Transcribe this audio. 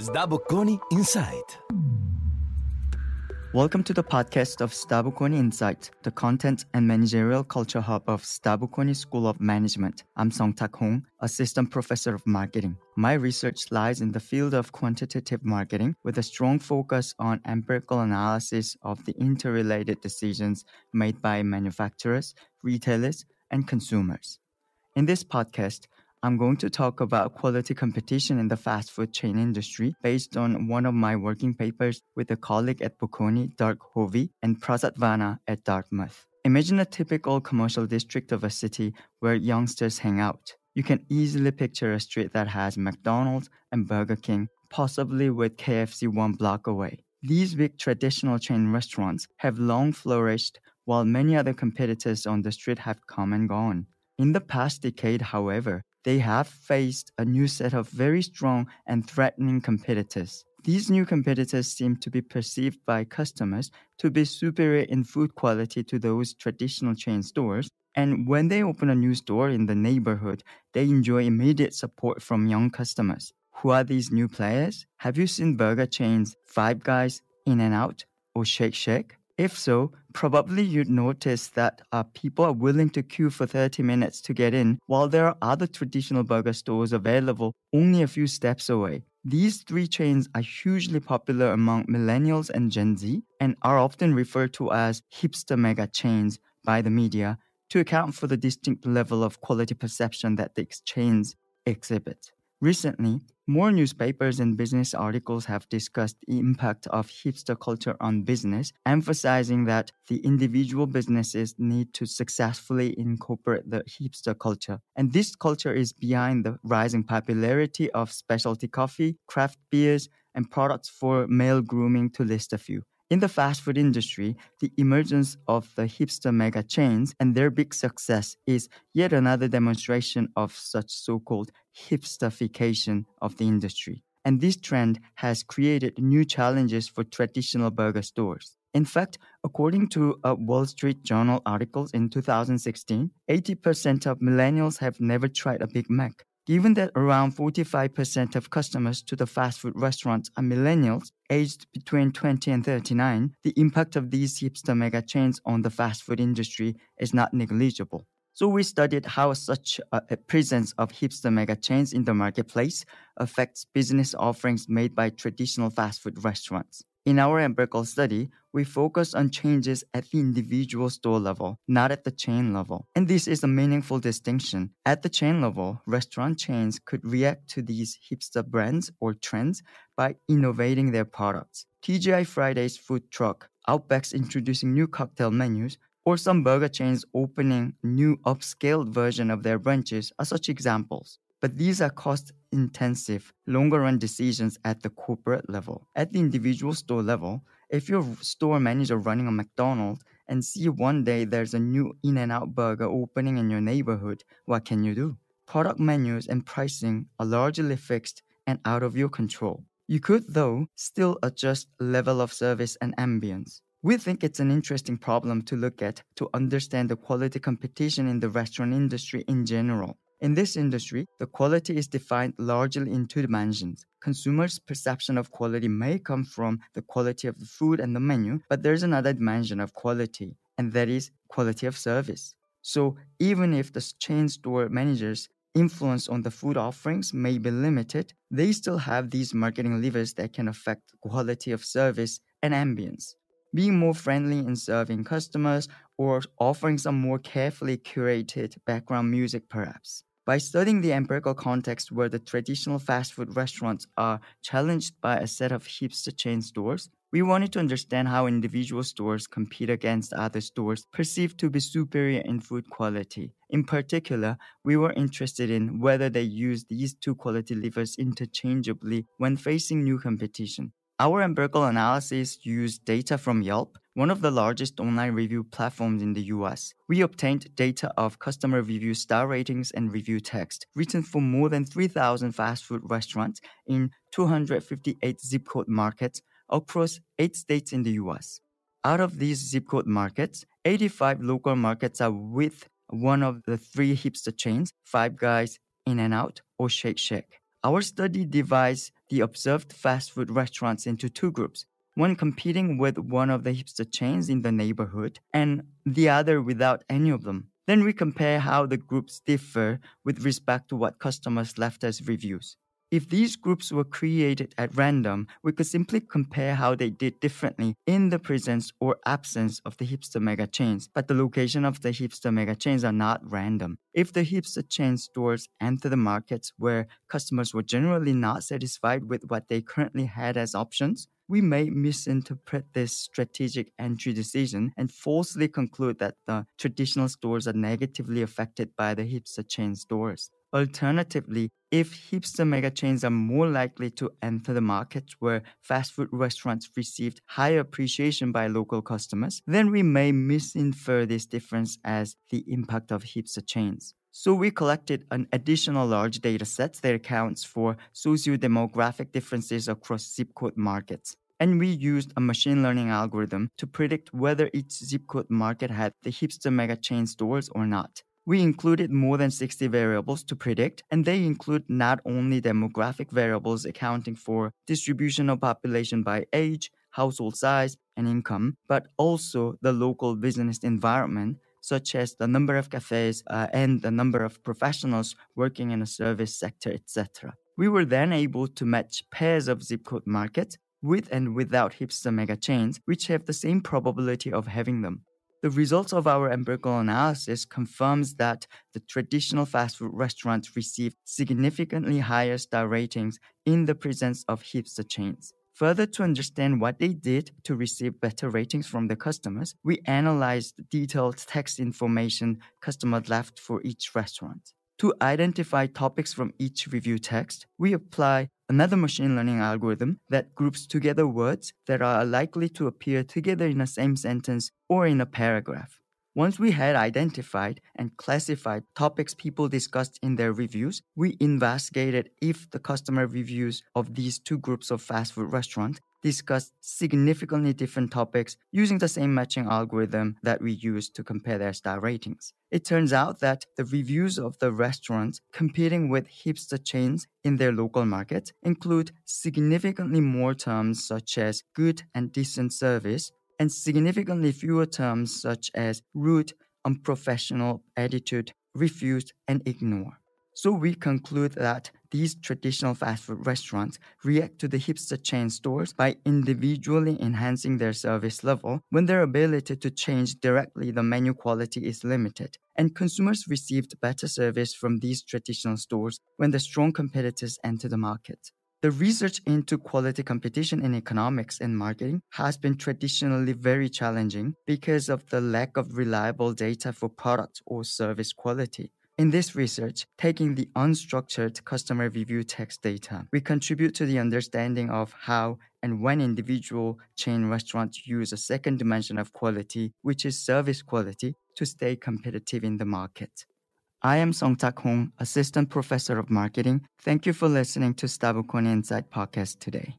SDA Bocconi Insight. Welcome to the podcast of SDA Bocconi Insight, the content and managerial culture hub of SDA Bocconi School of Management. I'm Sungtak Hong, assistant professor of marketing. My research lies in the field of quantitative marketing with a strong focus on empirical analysis of the interrelated decisions made by manufacturers, retailers, and consumers. In this podcast, I'm going to talk about quality competition in the fast food chain industry based on one of my working papers with a colleague at Bocconi, Dirk Hovy, and Prasad Vana at Dartmouth. Imagine a typical commercial district of a city where youngsters hang out. You can easily picture a street that has McDonald's and Burger King, possibly with KFC one block away. These big traditional chain restaurants have long flourished while many other competitors on the street have come and gone. In the past decade, however, they have faced a new set of very strong and threatening competitors. These new competitors seem to be perceived by customers to be superior in food quality to those traditional chain stores. And when they open a new store in the neighborhood, they enjoy immediate support from young customers. Who are these new players? Have you seen burger chains Five Guys, In N Out, or Shake Shack? If so, probably you'd notice that uh, people are willing to queue for 30 minutes to get in, while there are other traditional burger stores available only a few steps away. These three chains are hugely popular among millennials and Gen Z and are often referred to as hipster mega chains by the media to account for the distinct level of quality perception that these chains exhibit. Recently, more newspapers and business articles have discussed the impact of hipster culture on business, emphasizing that the individual businesses need to successfully incorporate the hipster culture. And this culture is behind the rising popularity of specialty coffee, craft beers, and products for male grooming, to list a few. In the fast food industry, the emergence of the hipster mega chains and their big success is yet another demonstration of such so called hipsterification of the industry. And this trend has created new challenges for traditional burger stores. In fact, according to a Wall Street Journal article in 2016, 80% of millennials have never tried a Big Mac. Given that around 45% of customers to the fast food restaurants are millennials aged between 20 and 39, the impact of these hipster mega chains on the fast food industry is not negligible. So we studied how such a presence of hipster mega chains in the marketplace affects business offerings made by traditional fast food restaurants. In our empirical study, we focus on changes at the individual store level, not at the chain level. And this is a meaningful distinction. At the chain level, restaurant chains could react to these hipster brands or trends by innovating their products. TGI Fridays food truck, Outback's introducing new cocktail menus, or some burger chains opening new upscaled version of their brunches are such examples. But these are cost intensive, longer run decisions at the corporate level. At the individual store level, if you're a store manager running a McDonald's and see one day there's a new In N Out burger opening in your neighborhood, what can you do? Product menus and pricing are largely fixed and out of your control. You could, though, still adjust level of service and ambience. We think it's an interesting problem to look at to understand the quality competition in the restaurant industry in general. In this industry, the quality is defined largely in two dimensions. Consumers' perception of quality may come from the quality of the food and the menu, but there's another dimension of quality, and that is quality of service. So even if the chain store managers influence on the food offerings may be limited, they still have these marketing levers that can affect quality of service and ambience. Being more friendly in serving customers or offering some more carefully curated background music, perhaps. By studying the empirical context where the traditional fast food restaurants are challenged by a set of hipster chain stores, we wanted to understand how individual stores compete against other stores perceived to be superior in food quality. In particular, we were interested in whether they use these two quality levers interchangeably when facing new competition. Our empirical analysis used data from Yelp, one of the largest online review platforms in the US. We obtained data of customer review star ratings and review text written for more than 3,000 fast food restaurants in 258 zip code markets across eight states in the US. Out of these zip code markets, 85 local markets are with one of the three hipster chains, Five Guys, In N Out, or Shake Shack. Our study divides the observed fast food restaurants into two groups one competing with one of the hipster chains in the neighborhood, and the other without any of them. Then we compare how the groups differ with respect to what customers left as reviews. If these groups were created at random, we could simply compare how they did differently in the presence or absence of the hipster mega chains, but the location of the hipster mega chains are not random. If the hipster chain stores enter the markets where customers were generally not satisfied with what they currently had as options, we may misinterpret this strategic entry decision and falsely conclude that the traditional stores are negatively affected by the hipster chain stores. Alternatively, if hipster mega chains are more likely to enter the markets where fast food restaurants received higher appreciation by local customers, then we may misinfer this difference as the impact of hipster chains. So we collected an additional large data set that accounts for socio-demographic differences across zip code markets. And we used a machine learning algorithm to predict whether each zip code market had the hipster mega chain stores or not. We included more than 60 variables to predict, and they include not only demographic variables accounting for distribution of population by age, household size, and income, but also the local business environment, such as the number of cafes uh, and the number of professionals working in a service sector, etc. We were then able to match pairs of zip code markets with and without hipster mega chains, which have the same probability of having them. The results of our empirical analysis confirms that the traditional fast food restaurants received significantly higher star ratings in the presence of hipster chains. Further, to understand what they did to receive better ratings from the customers, we analyzed detailed text information customers left for each restaurant. To identify topics from each review text, we apply another machine learning algorithm that groups together words that are likely to appear together in the same sentence or in a paragraph. Once we had identified and classified topics people discussed in their reviews, we investigated if the customer reviews of these two groups of fast food restaurants discussed significantly different topics using the same matching algorithm that we used to compare their star ratings. It turns out that the reviews of the restaurants competing with hipster chains in their local markets include significantly more terms such as good and decent service and significantly fewer terms such as rude, unprofessional attitude, refuse, and ignore. So we conclude that these traditional fast food restaurants react to the hipster chain stores by individually enhancing their service level when their ability to change directly the menu quality is limited. And consumers received better service from these traditional stores when the strong competitors enter the market. The research into quality competition in economics and marketing has been traditionally very challenging because of the lack of reliable data for product or service quality. In this research, taking the unstructured customer review text data, we contribute to the understanding of how and when individual chain restaurants use a second dimension of quality, which is service quality, to stay competitive in the market. I am Sungtak Hong, Assistant Professor of Marketing. Thank you for listening to SDA Bocconi Insight podcast today.